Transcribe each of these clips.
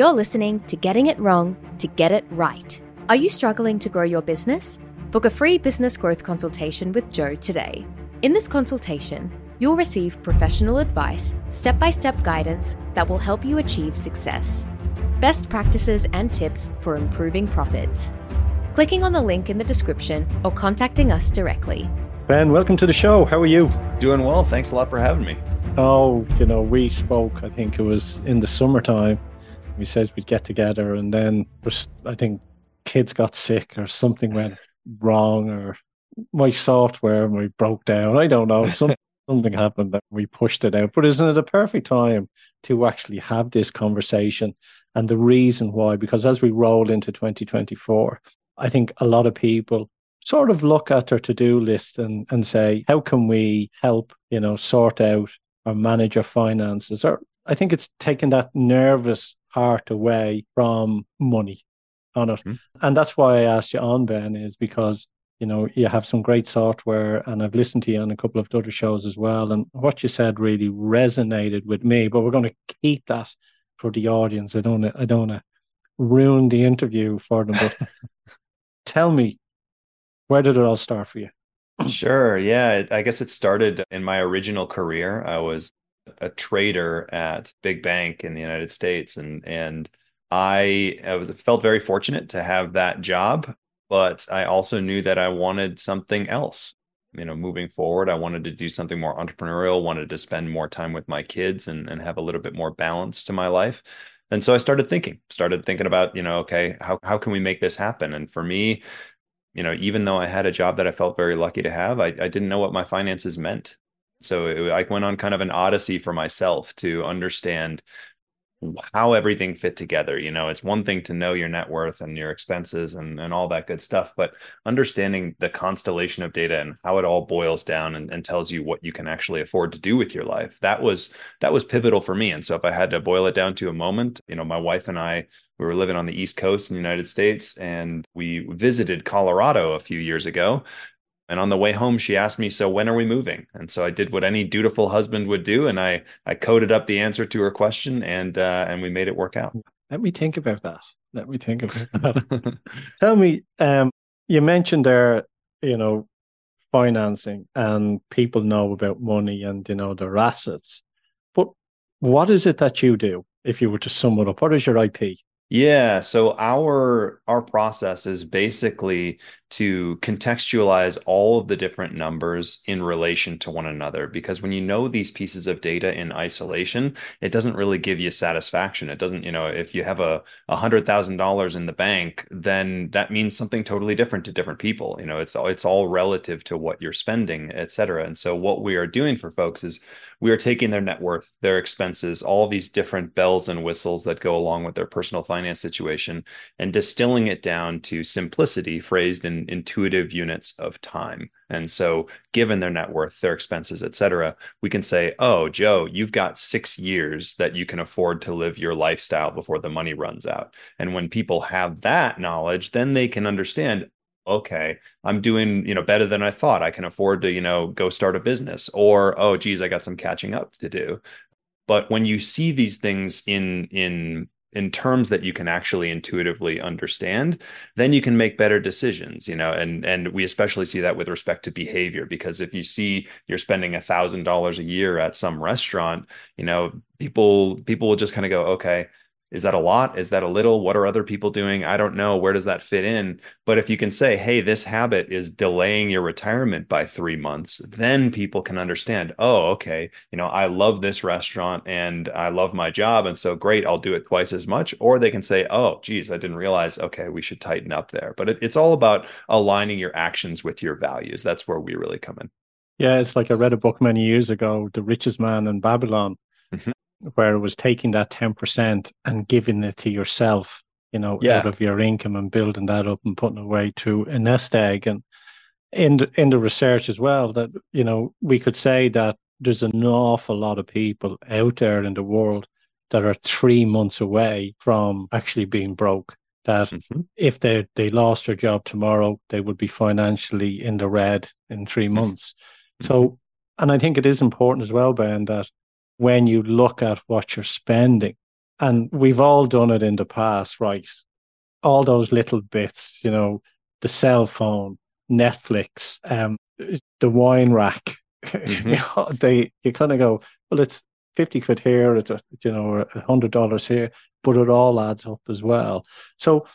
You're listening to Getting It Wrong to Get It Right. Are you struggling to grow your business? Book a free business growth consultation with Joe today. In this consultation, you'll receive professional advice, step by step guidance that will help you achieve success, best practices and tips for improving profits. Clicking on the link in the description or contacting us directly. Ben, welcome to the show. How are you? Doing well. Thanks a lot for having me. Oh, you know, we spoke, I think it was in the summertime. We said we'd get together, and then I think kids got sick or something went wrong, or my software we broke down. I don't know. Some, something happened that we pushed it out. But isn't it a perfect time to actually have this conversation? And the reason why, because as we roll into 2024, I think a lot of people sort of look at their to-do list and, and say, how can we help, you know, sort out or manage our finances? Or I think it's taking that nervous heart away from money on it. Mm-hmm. And that's why I asked you on, Ben, is because, you know, you have some great software and I've listened to you on a couple of other shows as well. And what you said really resonated with me, but we're going to keep that for the audience. I don't I don't want to ruin the interview for them, but tell me, where did it all start for you? Sure. Yeah. I guess it started in my original career. I was a trader at big bank in the United States, and and I, I was, felt very fortunate to have that job. But I also knew that I wanted something else. You know, moving forward, I wanted to do something more entrepreneurial. Wanted to spend more time with my kids and and have a little bit more balance to my life. And so I started thinking, started thinking about, you know, okay, how, how can we make this happen? And for me, you know, even though I had a job that I felt very lucky to have, I, I didn't know what my finances meant. So it, I went on kind of an odyssey for myself to understand how everything fit together. You know, it's one thing to know your net worth and your expenses and, and all that good stuff, but understanding the constellation of data and how it all boils down and, and tells you what you can actually afford to do with your life. That was that was pivotal for me. And so if I had to boil it down to a moment, you know, my wife and I we were living on the East Coast in the United States and we visited Colorado a few years ago and on the way home, she asked me, "So when are we moving?" And so I did what any dutiful husband would do, and I I coded up the answer to her question, and uh, and we made it work out. Let me think about that. Let me think about that. Tell me, um, you mentioned there, you know, financing, and people know about money and you know their assets, but what is it that you do? If you were to sum it up, what is your IP? Yeah, so our our process is basically to contextualize all of the different numbers in relation to one another because when you know these pieces of data in isolation, it doesn't really give you satisfaction. It doesn't, you know, if you have a $100,000 in the bank, then that means something totally different to different people. You know, it's all it's all relative to what you're spending, et cetera. And so what we are doing for folks is we are taking their net worth, their expenses, all these different bells and whistles that go along with their personal finance situation, and distilling it down to simplicity phrased in intuitive units of time. And so, given their net worth, their expenses, et cetera, we can say, oh, Joe, you've got six years that you can afford to live your lifestyle before the money runs out. And when people have that knowledge, then they can understand, okay, I'm doing, you know, better than I thought. I can afford to, you know, go start a business or, oh, geez, I got some catching up to do. But when you see these things in, in, in terms that you can actually intuitively understand then you can make better decisions you know and and we especially see that with respect to behavior because if you see you're spending a thousand dollars a year at some restaurant you know people people will just kind of go okay is that a lot? Is that a little? What are other people doing? I don't know. Where does that fit in? But if you can say, hey, this habit is delaying your retirement by three months, then people can understand, oh, okay, you know, I love this restaurant and I love my job. And so great, I'll do it twice as much. Or they can say, oh, geez, I didn't realize, okay, we should tighten up there. But it, it's all about aligning your actions with your values. That's where we really come in. Yeah, it's like I read a book many years ago, The Richest Man in Babylon. Where it was taking that 10% and giving it to yourself, you know, yeah. out of your income and building that up and putting it away to a nest egg. And in the, in the research as well, that, you know, we could say that there's an awful lot of people out there in the world that are three months away from actually being broke. That mm-hmm. if they they lost their job tomorrow, they would be financially in the red in three mm-hmm. months. Mm-hmm. So, and I think it is important as well, Ben, that when you look at what you're spending And we've all done it in the past, right? All those little bits, you know, the cell phone, Netflix, um, the wine rack. Mm-hmm. you they you kind of go, well, it's fifty quid here, it's you know, a hundred dollars here, but it all adds up as well. So,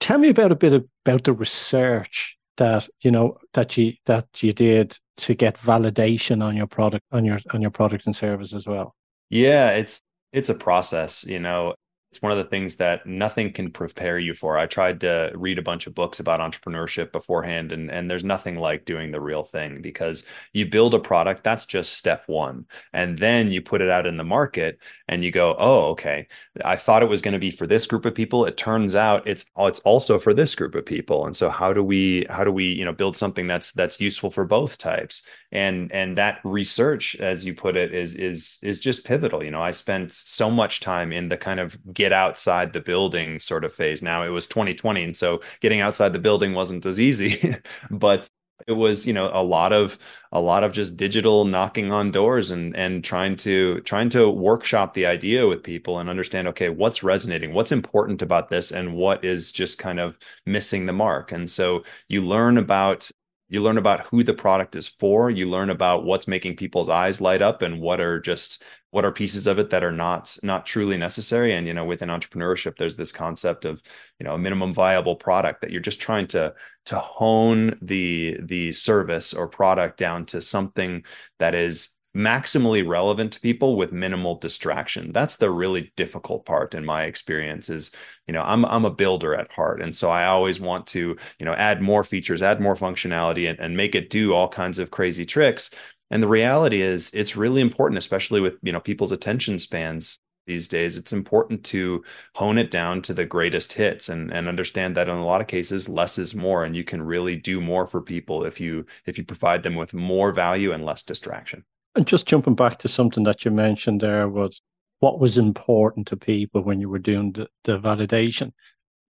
tell me about a bit about the research that you know that you that you did to get validation on your product on your on your product and service as well. Yeah, it's it's a process, you know it's one of the things that nothing can prepare you for. I tried to read a bunch of books about entrepreneurship beforehand, and, and there's nothing like doing the real thing because you build a product, that's just step one. And then you put it out in the market and you go, oh, okay, I thought it was going to be for this group of people. It turns out it's it's also for this group of people. And so how do we how do we, you know, build something that's that's useful for both types? And and that research, as you put it, is is is just pivotal. You know, I spent so much time in the kind of get outside the building sort of phase. Now it was 2020, and so getting outside the building wasn't as easy, but it was you know a lot of a lot of just digital knocking on doors and and trying to trying to workshop the idea with people and understand okay what's resonating what's important about this and what is just kind of missing the mark and so you learn about you learn about who the product is for you learn about what's making people's eyes light up and what are just what are pieces of it that are not not truly necessary. And you know within entrepreneurship there's this concept of you know a minimum viable product that you're just trying to to hone the the service or product down to something that is maximally relevant to people with minimal distraction. That's the really difficult part in my experience is you know i'm i'm a builder at heart. And so i always want to you know add more features add more functionality and, and make it do all kinds of crazy tricks. And the reality is it's really important especially with you know people's attention spans these days. It's important to hone it down to the greatest hits and and understand that in a lot of cases less is more and you can really do more for people if you if you provide them with more value and less distraction and just jumping back to something that you mentioned there was what was important to people when you were doing the, the validation.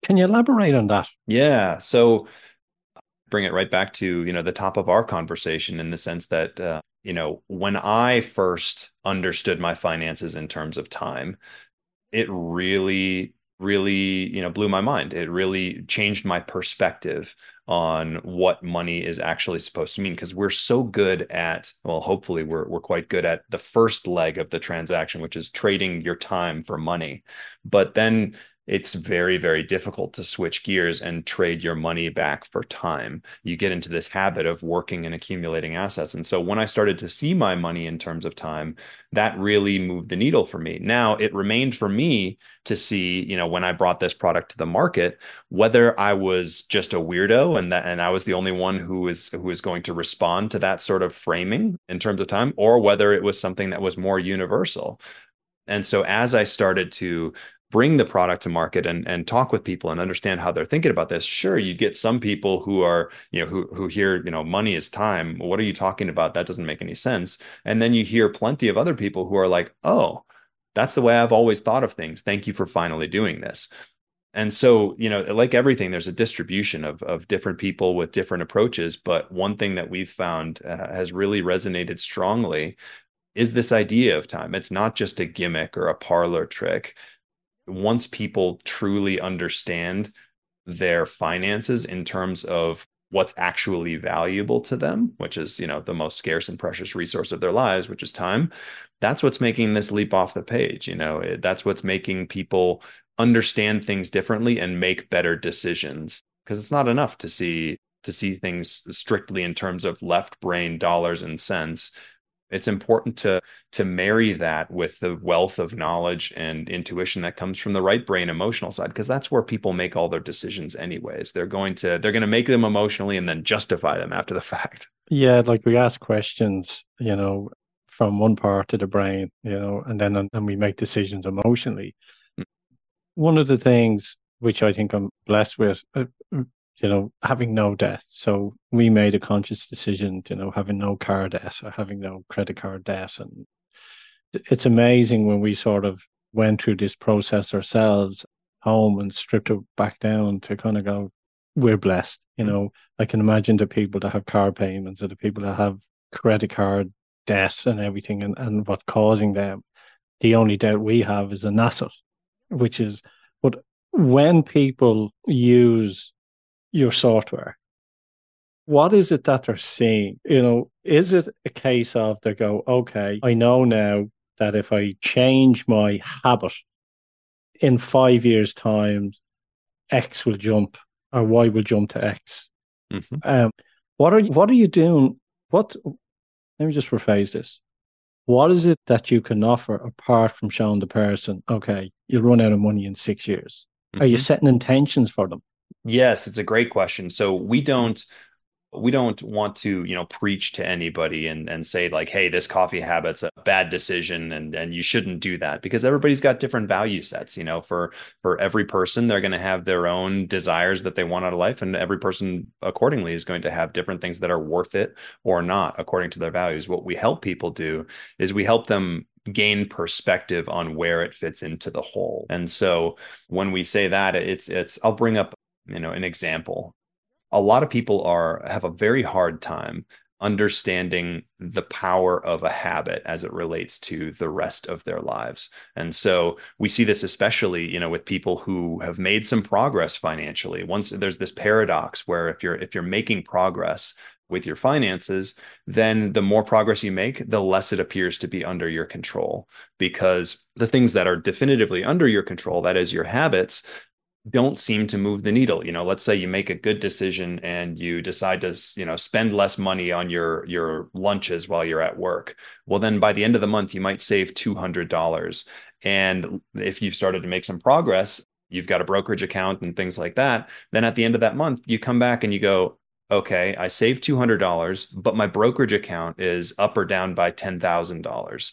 Can you elaborate on that? Yeah. So bring it right back to, you know, the top of our conversation in the sense that, uh, you know, when I first understood my finances in terms of time, it really really you know blew my mind. It really changed my perspective on what money is actually supposed to mean because we're so good at well hopefully we're we're quite good at the first leg of the transaction which is trading your time for money. But then it's very very difficult to switch gears and trade your money back for time. You get into this habit of working and accumulating assets. And so when i started to see my money in terms of time that really moved the needle for me. Now it remained for me to see you know when i brought this product to the market whether i was just a weirdo and that and i was the only one who was who was going to respond to that sort of framing in terms of time or whether it was something that was more universal. And so as I started to bring the product to market and and talk with people and understand how they're thinking about this. Sure you get some people who are you know who who hear you know money is time. What are you talking about? That doesn't make any sense. And then you hear plenty of other people who are like oh that's the way i've always thought of things. Thank you for finally doing this. And so you know like everything there's a distribution of of different people with different approaches but one thing that we've found uh, has really resonated strongly is this idea of time. It's not just a gimmick or a parlor trick once people truly understand their finances in terms of what's actually valuable to them which is you know the most scarce and precious resource of their lives which is time that's what's making this leap off the page you know? That's what's making people understand things differently and make better decisions because it's not enough to see to see things strictly in terms of left brain dollars and cents it's important to to marry that with the wealth of knowledge and intuition that comes from the right brain emotional side because that's where people make all their decisions anyways. They're going to they're going to make them emotionally and then justify them after the fact. Yeah like we ask questions you know from one part of the brain you know and then and we make decisions emotionally. Mm. one of the things which i think i'm blessed with uh, you know, having no debt. So we made a conscious decision, you know, having no car debt or having no credit card debt. And it's amazing when we sort of went through this process ourselves home and stripped it back down to kind of go, we're blessed. You know, I can imagine the people that have car payments or the people that have credit card debt and everything and, and what causing them. The only debt we have is an asset which is, but when people use your software, what is it that they're seeing? You know, is it a case of they go, okay, I know now that if I change my habit in five years' time, X will jump or Y will jump to X. Mm-hmm. Um, what are you, what are you doing? What? Let me just rephrase this. What is it that you can offer apart from showing the person, okay, you'll run out of money in six years? Mm-hmm. Are you mm-hmm. setting intentions for them? Yes, it's a great question. So we mm-hmm. don't we don't want to you know preach to anybody and and say like hey this coffee habit's a bad decision and and you shouldn't do that because everybody's got different value sets you know for for every person they're going to have their own desires that they want out of life and every person accordingly is going to have different things that are worth it or not according to their values. What we help people do is we help them gain perspective on where it fits into the whole. And so when we say that it's it's i'll bring up you know an example a lot of people are have a very hard time understanding the power of a habit as it relates to the rest of their lives. And so we see this especially, you know, with people who have made some progress financially. Once there's this paradox where if you're if you're making progress with your finances, then the more progress you make, the less it appears to be under your control because the things that are definitively under your control, that is your habits, don't seem to move the needle. You know let's say you make a good decision and you decide to you know spend less money on your your lunches while you're at work. Well then by the end of the month you might save $200 and if you've started to make some progress you've got a brokerage account and things like that then at the end of that month you come back and you go okay i saved $200 but my brokerage account is up or down by $10000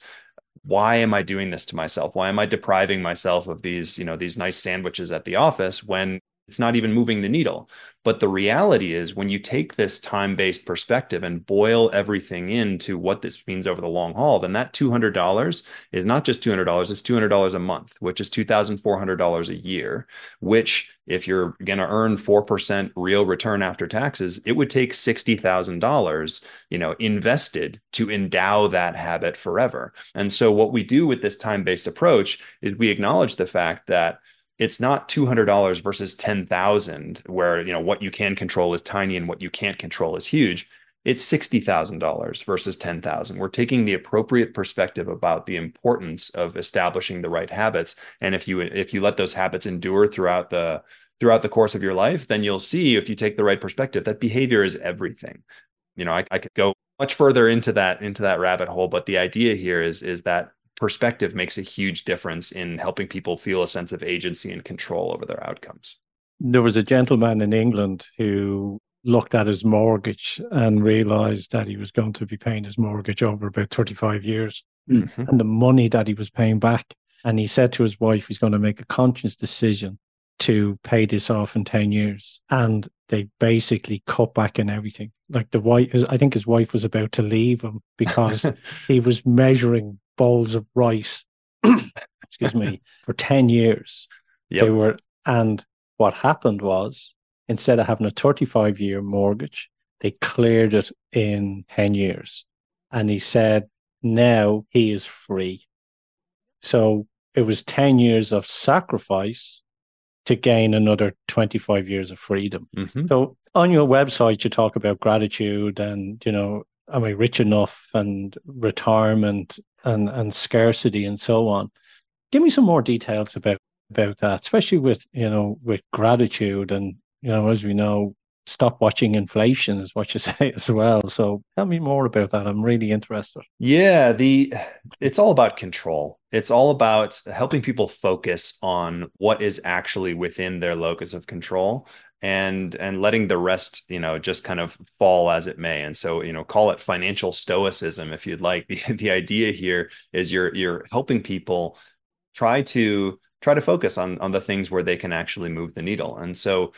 why am i doing this to myself? Why am i depriving myself of these you know these nice sandwiches at the office when it's not even moving the needle. But the reality is, when you take this time based perspective and boil everything into what this means over the long haul, then that $200 is not just $200, it's $200 a month, which is $2,400 a year, which, if you're going to earn 4% real return after taxes, it would take $60,000, you know, invested to endow that habit forever. And so, what we do with this time based approach is we acknowledge the fact that it's not $200 versus 10,000 where you know what you can control is tiny and what you can't control is huge. It's $60,000 versus 10,000 we're taking the appropriate perspective about the importance of establishing the right habits. And if you if you let those habits endure throughout the throughout the course of your life then you'll see if you take the right perspective that behavior is everything. You know I, I could go much further into that into that rabbit hole but the idea here is is that perspective makes a huge difference in helping people feel a sense of agency and control over their outcomes. There was a gentleman in England who looked at his mortgage and realized that he was going to be paying his mortgage over about 35 years mm-hmm. and the money that he was paying back. And he said to his wife, he's going to make a conscious decision to pay this off in 10 years. And they basically cut back in everything. Like the wife, I think his wife was about to leave him because he was measuring bowls of rice, excuse me, for 10 years. Yep. They were, and what happened was instead of having a 35 year mortgage, they cleared it in 10 years. And he said, now he is free. So it was 10 years of sacrifice to gain another 25 years of freedom. Mm-hmm. So on your website, you talk about gratitude and, you know, am I rich enough and retirement and and scarcity and so on. Give me some more details about about that, especially with you know with gratitude and you know as we know, stop watching inflation is what you say as well. So tell me more about that. I'm really interested. Yeah, the it's all about control. It's all about helping people focus on what is actually within their locus of control and and letting the rest you know just kind of fall as it may. And so you know call it financial stoicism if you'd like. The, the idea here is you're you're helping people try to try to focus on on the things where they can actually move the needle. And so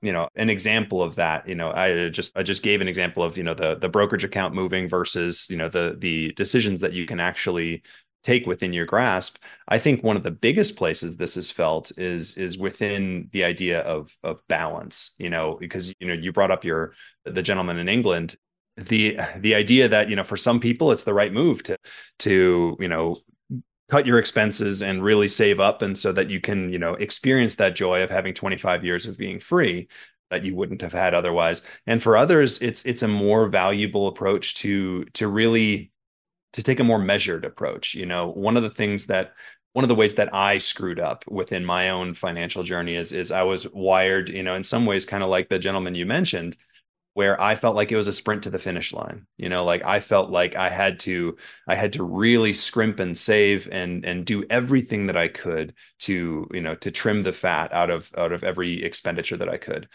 you know an example of that you know i just i just gave an example of you know the the brokerage account moving versus you know the the decisions that you can actually take within your grasp i think one of the biggest places this is felt is is within the idea of of balance you know because you know you brought up your the gentleman in england the the idea that you know for some people it's the right move to to you know cut your expenses and really save up and so that you can you know experience that joy of having 25 years of being free that you wouldn't have had otherwise. And for others it's it's a more valuable approach to to really to take a more measured approach you know one of the things that one of the ways that I screwed up within my own financial journey is is I was wired, you know, in some ways kind of like the gentleman you mentioned, where I felt like it was a sprint to the finish line. You know, like I felt like I had to I had to really scrimp and save and and do everything that I could to, you know, to trim the fat out of out of every expenditure that I could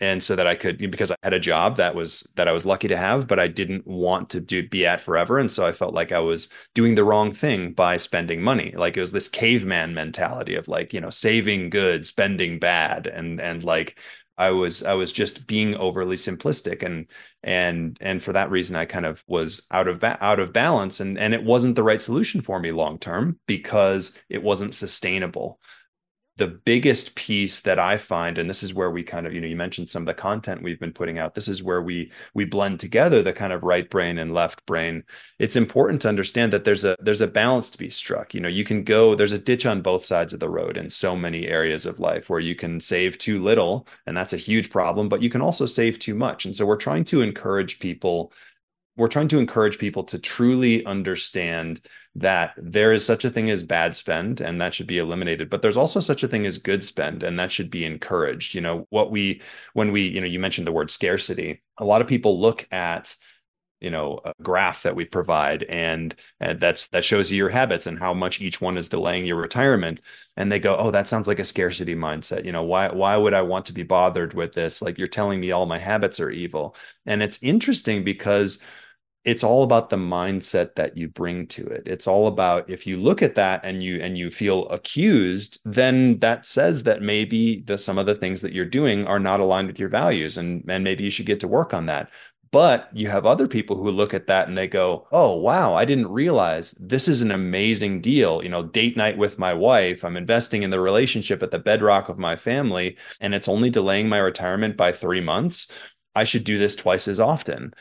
and so that I could because I had a job that was that I was lucky to have, but I didn't want to do be at forever, and so I felt like I was doing the wrong thing by spending money. Like it was this caveman mentality of like you know saving good, spending bad, and and like I was I was just being overly simplistic, and and and for that reason I kind of was out of ba- out of balance, and and it wasn't the right solution for me long term because it wasn't sustainable the biggest piece that I find, and this is where we kind of, you know, you mentioned some of the content we've been putting out. This is where we we blend together the kind of right brain and left brain. It's important to understand that there's a there's a balance to be struck. You know, you can go there's a ditch on both sides of the road in so many areas of life where you can save too little, and that's a huge problem. But you can also save too much, and so we're trying to encourage people we're trying to encourage people to truly understand that there is such a thing as bad spend and that should be eliminated but there's also such a thing as good spend and that should be encouraged. You know what we when we you know you mentioned the word scarcity a lot of people look at you know a graph that we provide and, and that's that shows you your habits and how much each one is delaying your retirement and they go oh that sounds like a scarcity mindset. You know why why would i want to be bothered with this? Like you're telling me all my habits are evil. And it's interesting because it's all about the mindset that you bring to it. It's all about if you look at that and you and you feel accused then that says that maybe the some of the things that you're doing are not aligned with your values and and maybe you should get to work on that. But you have other people who look at that and they go oh wow i didn't realize this is an amazing deal. You know date night with my wife i'm investing in the relationship at the bedrock of my family and it's only delaying my retirement by 3 months. I should do this twice as often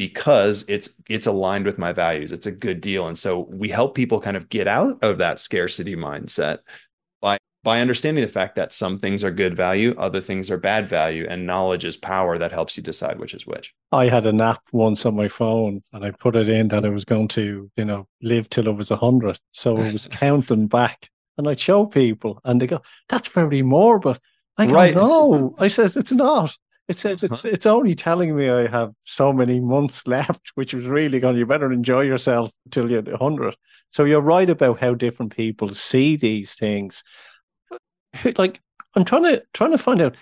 because it's it's aligned with my values. It's a good deal. And so we help people kind of get out of that scarcity mindset by by understanding the fact that some things are good value other things are bad value and knowledge is power that helps you decide which is which. I had an app once on my phone and i put it in that i was going to you know live till i was 100 so it was counting back and i'd show people and they go that's very morbid i go right. no. I says it's not it says it's it's only telling me I have so many months left, which is really going. To you better enjoy yourself till you're hundred. So you're right about how different people see these things. Like I'm trying to trying to find out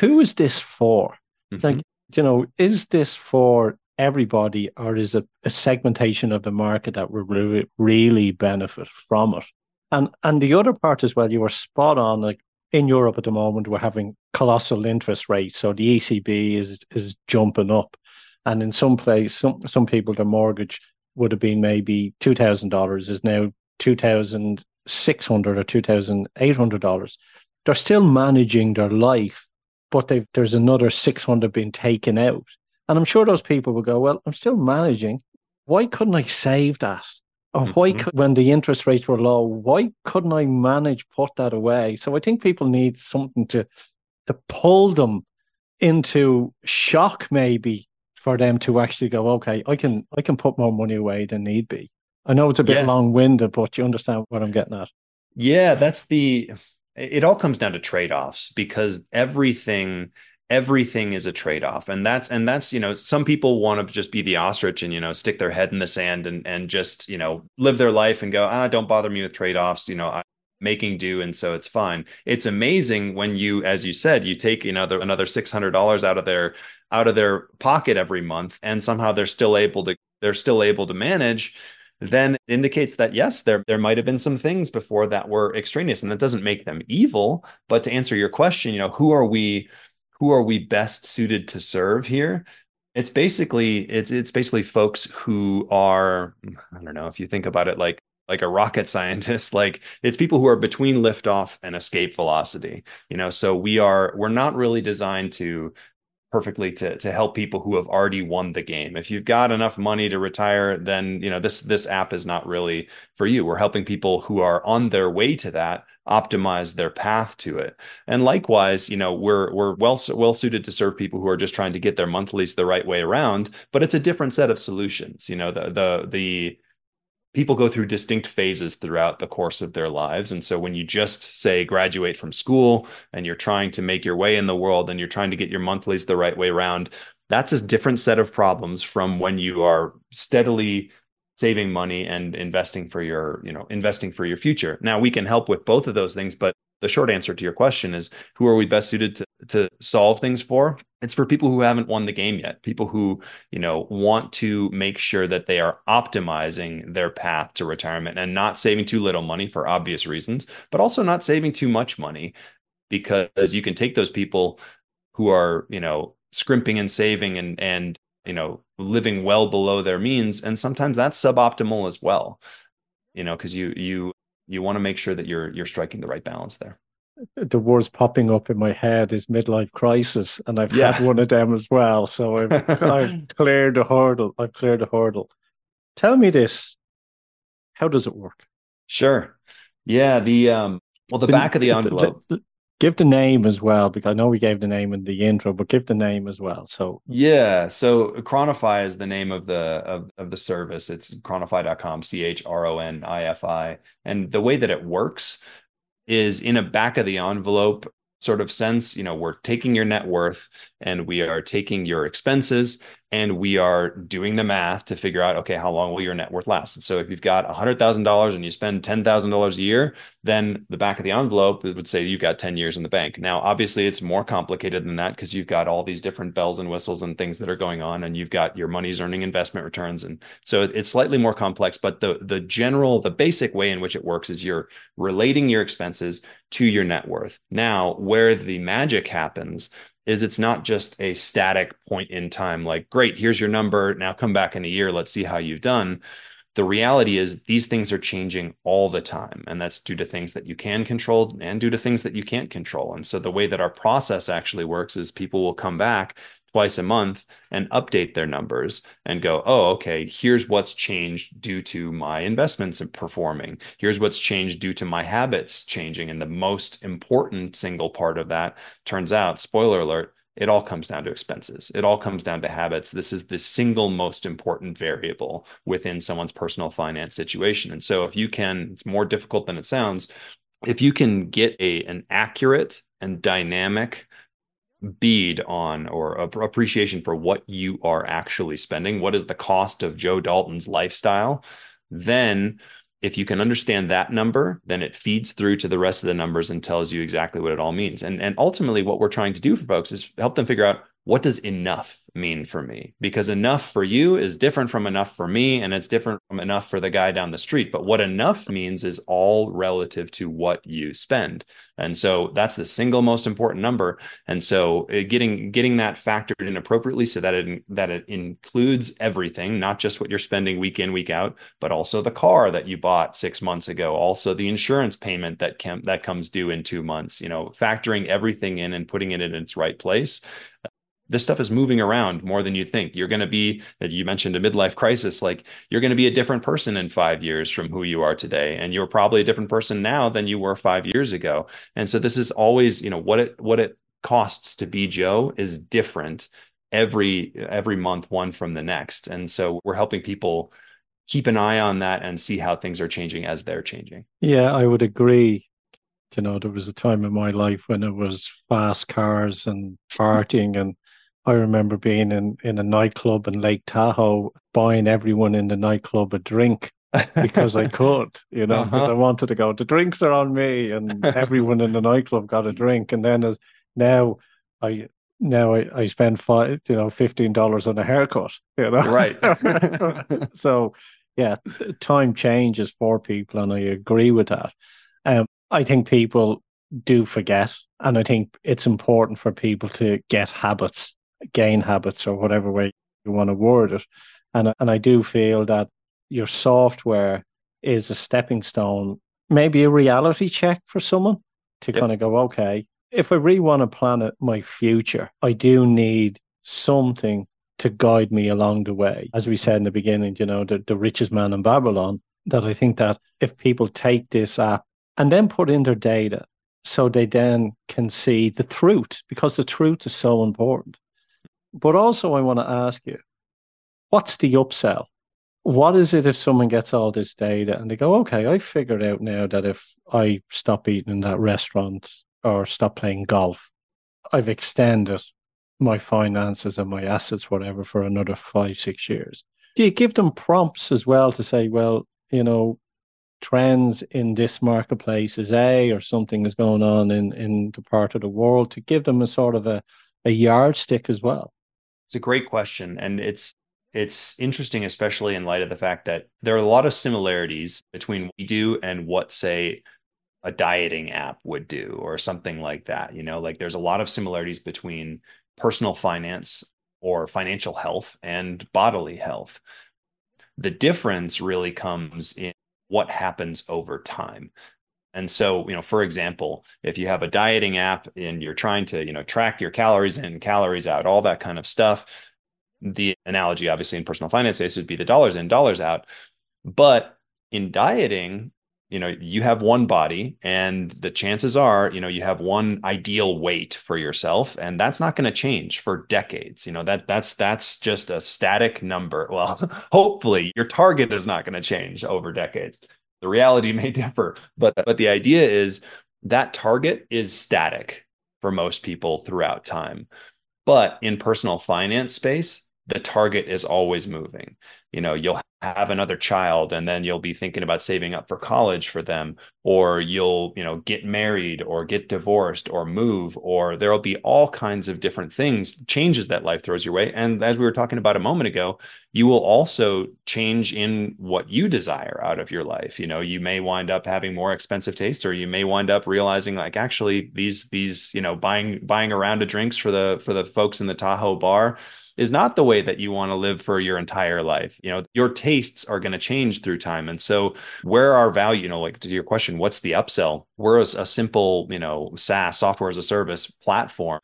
who is this for. Mm-hmm. Like you know, is this for everybody, or is it a segmentation of the market that will really, really benefit from it? And and the other part as well, you were spot on. Like in Europe at the moment, we're having colossal interest rates. So the ECB is is jumping up, and in some place, some some people their mortgage would have been maybe two thousand dollars is now two thousand six hundred or two thousand eight hundred dollars. They're still managing their life, but there's another six hundred being taken out. And I'm sure those people will go, well, I'm still managing. Why couldn't I save that? Or why mm-hmm. could, when the interest rates were low, why couldn't I manage put that away? So I think people need something to to pull them into shock, maybe for them to actually go, okay, I can I can put more money away than need be. I know it's a bit yeah. long winded, but you understand what I'm getting at. Yeah, that's the. It all comes down to trade offs because everything everything is a trade-off and that's and that's you know some people want to just be the ostrich and you know stick their head in the sand and and just you know live their life and go ah don't bother me with trade-offs you know I'm making do and so it's fine it's amazing when you as you said you take another another $600 out of their out of their pocket every month and somehow they're still able to they're still able to manage then it indicates that yes, there there might have been some things before that were extraneous, and that doesn't make them evil. But to answer your question, you know, who are we who are we best suited to serve here it's basically it's it's basically folks who are i don't know if you think about it like like a rocket scientist like it's people who are between liftoff and escape velocity you know so we are we're not really designed to perfectly to to help people who have already won the game. If you've got enough money to retire, then you know this this app is not really for you. We're helping people who are on their way to that optimize their path to it. And likewise, you know, we're we're well well suited to serve people who are just trying to get their monthlies the right way around, but it's a different set of solutions. You know, the the the people go through distinct phases throughout the course of their lives. And so when you just say graduate from school and you're trying to make your way in the world and you're trying to get your monthlies the right way around, that's a different set of problems from when you are steadily saving money and investing for your, you know, investing for your future. Now we can help with both of those things, but the short answer to your question is who are we best suited to, to solve things for it's for people who haven't won the game yet people who you know want to make sure that they are optimizing their path to retirement and not saving too little money for obvious reasons but also not saving too much money because you can take those people who are you know scrimping and saving and and you know living well below their means and sometimes that's suboptimal as well you know because you you you want to make sure that you're you're striking the right balance there. The words popping up in my head is midlife crisis and i've yeah. had one of them as well so i've, I've cleared the hurdle i've cleared the hurdle. Tell me this. How does it work? Sure. Yeah the um well the back of the envelope give the name as well because I know we gave the name in the intro, but give the name as well. So mm. yeah, so Chronify is the name of the of, of the service. It's chronify.com, C H R O N I F I, and the way that it works is in a back of the envelope sort of sense. You know, we're taking your net worth and we are taking your expenses and we are doing the math to figure out okay how long will your net worth last? And so if you've got $100000 and you spend $10000 a year then the back of the envelope would say you've got 10 years in the bank. Now obviously it's more complicated than that because you've got all these different bells and whistles and things that are going on and you've got your money's earning investment returns and so it's slightly more complex but the the general the basic way in which it works is you're relating your expenses to your net worth. Now where the magic happens is it's not just a static point in time like great here's your number now come back in a year let's see how you've done. The reality is these things are changing all the time and that's due to things that you can control and due to things that you can't control. And so the way that our process actually works is people will come back twice a month and update their numbers and go, oh, okay, here's what's changed due to my investments performing. Here's what's changed due to my habits changing. And the most important single part of that turns out, spoiler alert, it all comes down to expenses. It all comes down to habits. This is the single most important variable within someone's personal finance situation. And so if you can, it's more difficult than it sounds. If you can get a an accurate and dynamic bead on or appreciation for what you are actually spending. What is the cost of Joe Dalton's lifestyle? Then, if you can understand that number, then it feeds through to the rest of the numbers and tells you exactly what it all means. And, and ultimately, what we're trying to do for folks is help them figure out what does enough mean for me? Because enough for you is different from enough for me and it's different from enough for the guy down the street. But what enough means is all relative to what you spend. And so that's the single most important number. And so uh, getting getting that factored in appropriately so that it that it includes everything not just what you're spending week in week out but also the car that you bought 6 months ago also the insurance payment that can that comes due in 2 months you know factoring everything in and putting it in its right place this stuff is moving around more than you think. You're going to be, that you mentioned a midlife crisis, like you're going to be a different person in five years from who you are today. And you're probably a different person now than you were five years ago. And so this is always, you know, what it, what it costs to be Joe is different every, every month, one from the next. And so we're helping people keep an eye on that and see how things are changing as they're changing. Yeah, I would agree. You know, there was a time in my life when it was fast cars and partying and I remember being in, in a nightclub in Lake Tahoe, buying everyone in the nightclub a drink because I could, you know, because uh-huh. I wanted to go. The drinks are on me, and everyone in the nightclub got a drink. And then as now, I now I, I spend five, you know, fifteen dollars on a haircut. You know, right? so, yeah, time changes for people, and I agree with that. Um, I think people do forget, and I think it's important for people to get habits gain habits or whatever way you want to word it. And, and I do feel that your software is a stepping stone, maybe a reality check for someone to yep. kind of go, okay, if I really want to plan it, my future, I do need something to guide me along the way. As we said in the beginning, you know, the, the richest man in Babylon, that I think that if people take this app and then put in their data so they then can see the truth, because the truth is so important. But also, I want to ask you, what's the upsell? What is it if someone gets all this data and they go, okay, I figured out now that if I stop eating in that restaurant or stop playing golf, I've extended my finances and my assets, whatever, for another five, six years. Do you give them prompts as well to say, well, you know, trends in this marketplace is A or something is going on in, in the part of the world to give them a sort of a, a yardstick as well? It's a great question. And it's it's interesting, especially in light of the fact that there are a lot of similarities between what we do and what, say, a dieting app would do or something like that. You know, like there's a lot of similarities between personal finance or financial health and bodily health. The difference really comes in what happens over time. And so, you know, for example, if you have a dieting app and you're trying to, you know, track your calories in, calories out, all that kind of stuff, the analogy obviously in personal finance case would be the dollars in, dollars out. But in dieting, you know you have one body and the chances are you know you have one ideal weight for yourself and that's not going to change for decades. You know that that's that's just a static number. Well hopefully your target is not going to change over decades the reality may differ but but the idea is that target is static for most people throughout time. But in personal finance space the target is always moving. You know you'll have another child and then you'll be thinking about saving up for college for them or you'll you know get married or get divorced or move or there'll be all kinds of different things changes that life throws your way. And as we were talking about a moment ago you will also change in what you desire out of your life. You know you may wind up having more expensive taste or you may wind up realizing like actually these these you know buying buying a round of drinks for the for the folks in the Tahoe bar is not the way that you want to live for your entire life. You know, your tastes are going to change through time. And so where our value, you know, like to your question, what's the upsell? We're a, a simple, you know, SaaS software as a service platform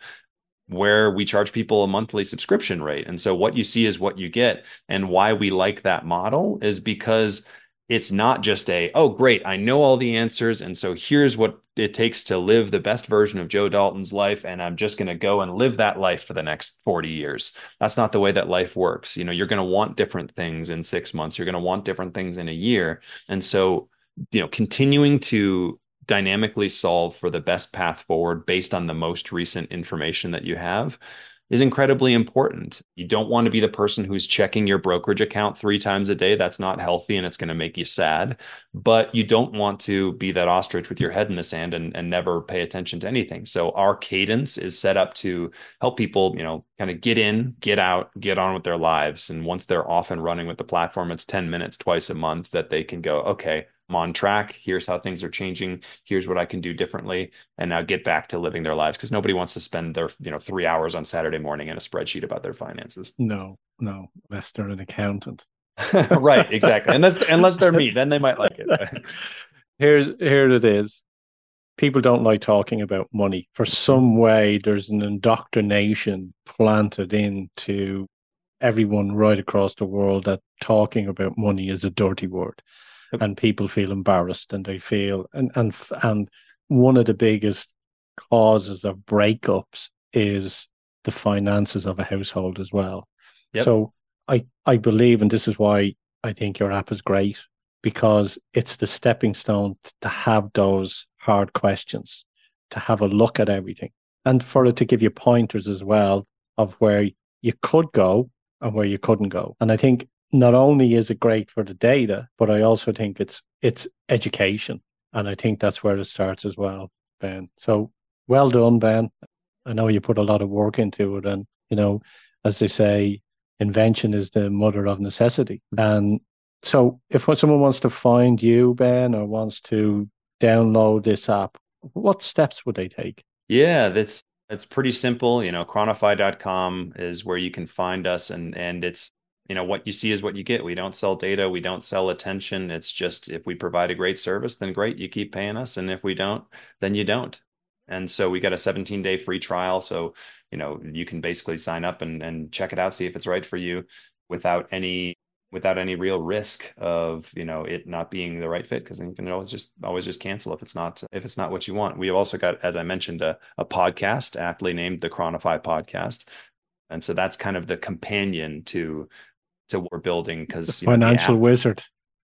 where we charge people a monthly subscription rate. And so what you see is what you get. And why we like that model is because it's not just a oh great i know all the answers and so here's what it takes to live the best version of joe dalton's life and i'm just going to go and live that life for the next 40 years. That's not the way that life works. You know you're going to want different things in 6 months. You're going to want different things in a year. And so you know continuing to dynamically solve for the best path forward based on the most recent information that you have is incredibly important. You don't want to be the person who's checking your brokerage account three times a day. That's not healthy and it's going to make you sad. But you don't want to be that ostrich with your head in the sand and, and never pay attention to anything. So our cadence is set up to help people, you know, kind of get in, get out, get on with their lives. And once they're off and running with the platform, it's 10 minutes twice a month that they can go, okay, I'm on track. Here's how things are changing. Here's what I can do differently. And now get back to living their lives because nobody wants to spend their, you know, three hours on Saturday morning in a spreadsheet about their finances. No, no, unless they're an accountant. right, exactly. Unless unless they're me, then they might like it. Here's here it is. People don't like talking about money. For some way, there's an indoctrination planted into everyone right across the world that talking about money is a dirty word and people feel embarrassed and they feel and and and one of the biggest causes of breakups is the finances of a household as well. Yep. So I I believe, and this is why I think your app is great because it's the stepping stone to have those hard questions, to have a look at everything, and for it to give you pointers as well of where you could go and where you couldn't go. And I think not only is it great for the data, but I also think it's it's education, and I think that's where it starts as well, Ben. So well done, Ben. I know you put a lot of work into it, and you know, as they say, invention is the mother of necessity. And so, if someone wants to find you, Ben, or wants to download this app, what steps would they take? Yeah, that's it's pretty simple. You know, chronify.com is where you can find us and and it's you know what you see is what you get. We don't sell data. We don't sell attention. It's just if we provide a great service then great you keep paying us. And if we don't then you don't. And so we got a 17 day free trial. So, you know, you can basically sign up and, and check it out, see if it's right for you without any without any real risk of you know it not being the right fit. Because you can always just always just cancel if it's not if it's not what you want. We have also got as i mentioned a, a podcast aptly named the chronify podcast. And so that's kind of the companion to to what we're building because financial know, wizard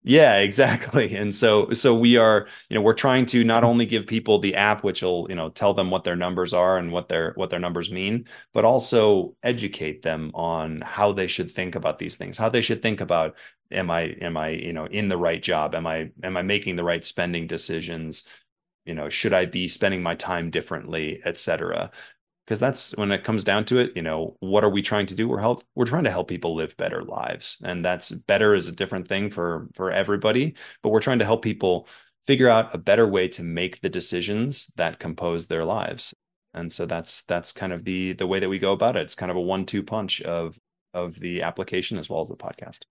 yeah, exactly. And so so we are, you know, we're trying to not only give people the app which will, you know, tell them what their numbers are and what their what their numbers mean, but also educate them on how they should think about these things, how they should think about am I am I, you know, in the right job? Am I am I making the right spending decisions? You know, should I be spending my time differently, et cetera? Because that's when it comes down to it you know what are we trying to do? We're help we're trying to help people live better lives and that's better is a different thing for for everybody but we're trying to help people figure out a better way to make the decisions that compose their lives. And so that's that's kind of the the way that we go about it. It's kind of a one two punch of of the application as well as the podcast.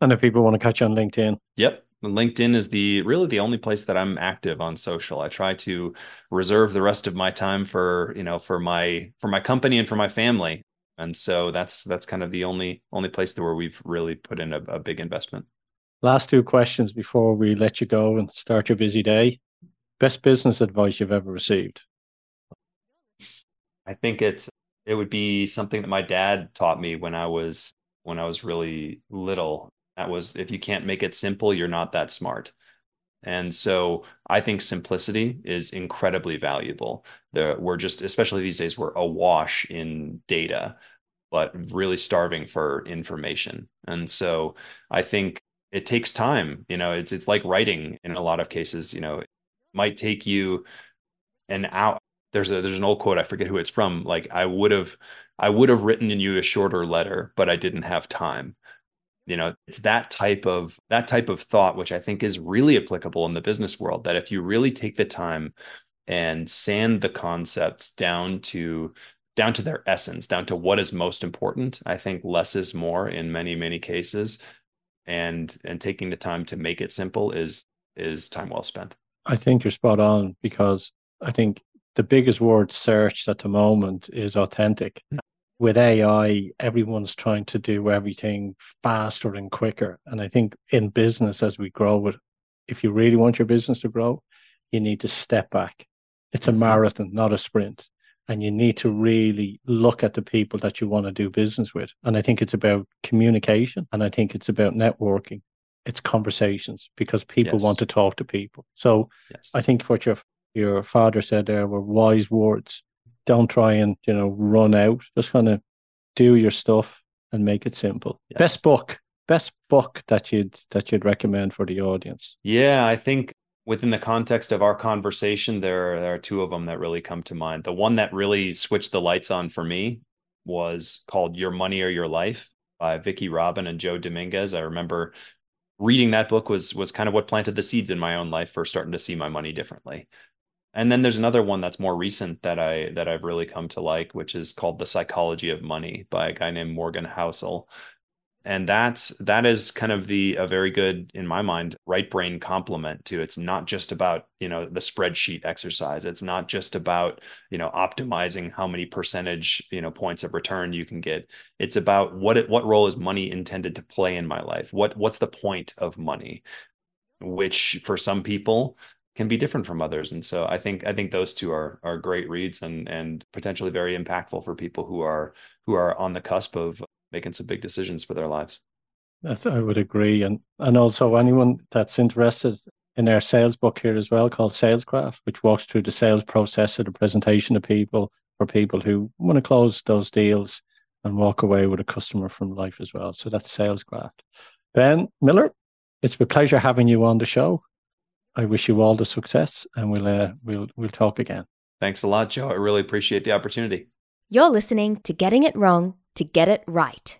And if people want to catch you on linkedin? Yep LinkedIn is the really the only place that I'm active on social. I try to reserve the rest of my time for, you know, for my for my company and for my family. And so that's that's kind of the only only place where we've really put in a, a big investment. Last two questions before we let you go and start your busy day. Best business advice you've ever received? I think it's it would be something that my dad taught me when I was when I was really little that was if you can't make it simple, you're not that smart. And so I think simplicity is incredibly valuable. The, we're just, especially these days, we're awash in data, but really starving for information. And so I think it takes time. You know, it's it's like writing in a lot of cases. You know, it might take you an hour. There's a there's an old quote I forget who it's from. Like I would have I would have written in you a shorter letter, but I didn't have time you know it's that type of that type of thought which i think is really applicable in the business world that if you really take the time and sand the concepts down to down to their essence down to what is most important i think less is more in many many cases. And and taking the time to make it simple is is time well spent. I think you're spot on because i think the biggest word searched at the moment is authentic. hmm with AI, everyone's trying to do everything faster and quicker. And I think in business, as we grow if you really want your business to grow, you need to step back. It's a mm-hmm. marathon, not a sprint. And you need to really look at the people that you want to do business with. And I think it's about communication and I think it's about networking. It's conversations because people yes. want to talk to people. So yes. I think what your your father said there were wise words don't try and you know run out. Just kind of do your stuff and make it simple. Yes. Best book, best book that you'd that you'd recommend for the audience. Yeah, I think within the context of our conversation, there there are two of them that really come to mind. The one that really switched the lights on for me was called "Your Money or Your Life" by Vicki Robin and Joe Dominguez. I remember reading that book was was kind of what planted the seeds in my own life for starting to see my money differently. And then there's another one that's more recent that I that I've really come to like, which is called The Psychology of Money by a guy named Morgan Housel. And that's that is kind of the a very good, in my mind, right brain complement to it's not just about, you know, the spreadsheet exercise. It's not just about, you know, optimizing how many percentage, you know, points of return you can get. It's about what it, what role is money intended to play in my life? What what's the point of money? Which for some people can be different from others. And so i think i think those two are are great reads and and potentially very impactful for people who are who are on the cusp of making some big decisions for their lives. That's i would agree. And and also anyone that's interested in our sales book here as well called salescraft which walks through the sales process of the presentation to people for people who want to close those deals and walk away with a customer from life as well. So that's salescraft ben miller it's been a pleasure having you on the show I wish you all the success, and we'll uh, we'll we'll talk again. Thanks a lot, Joe. I really appreciate the opportunity. You're listening to Getting It Wrong to Get It Right.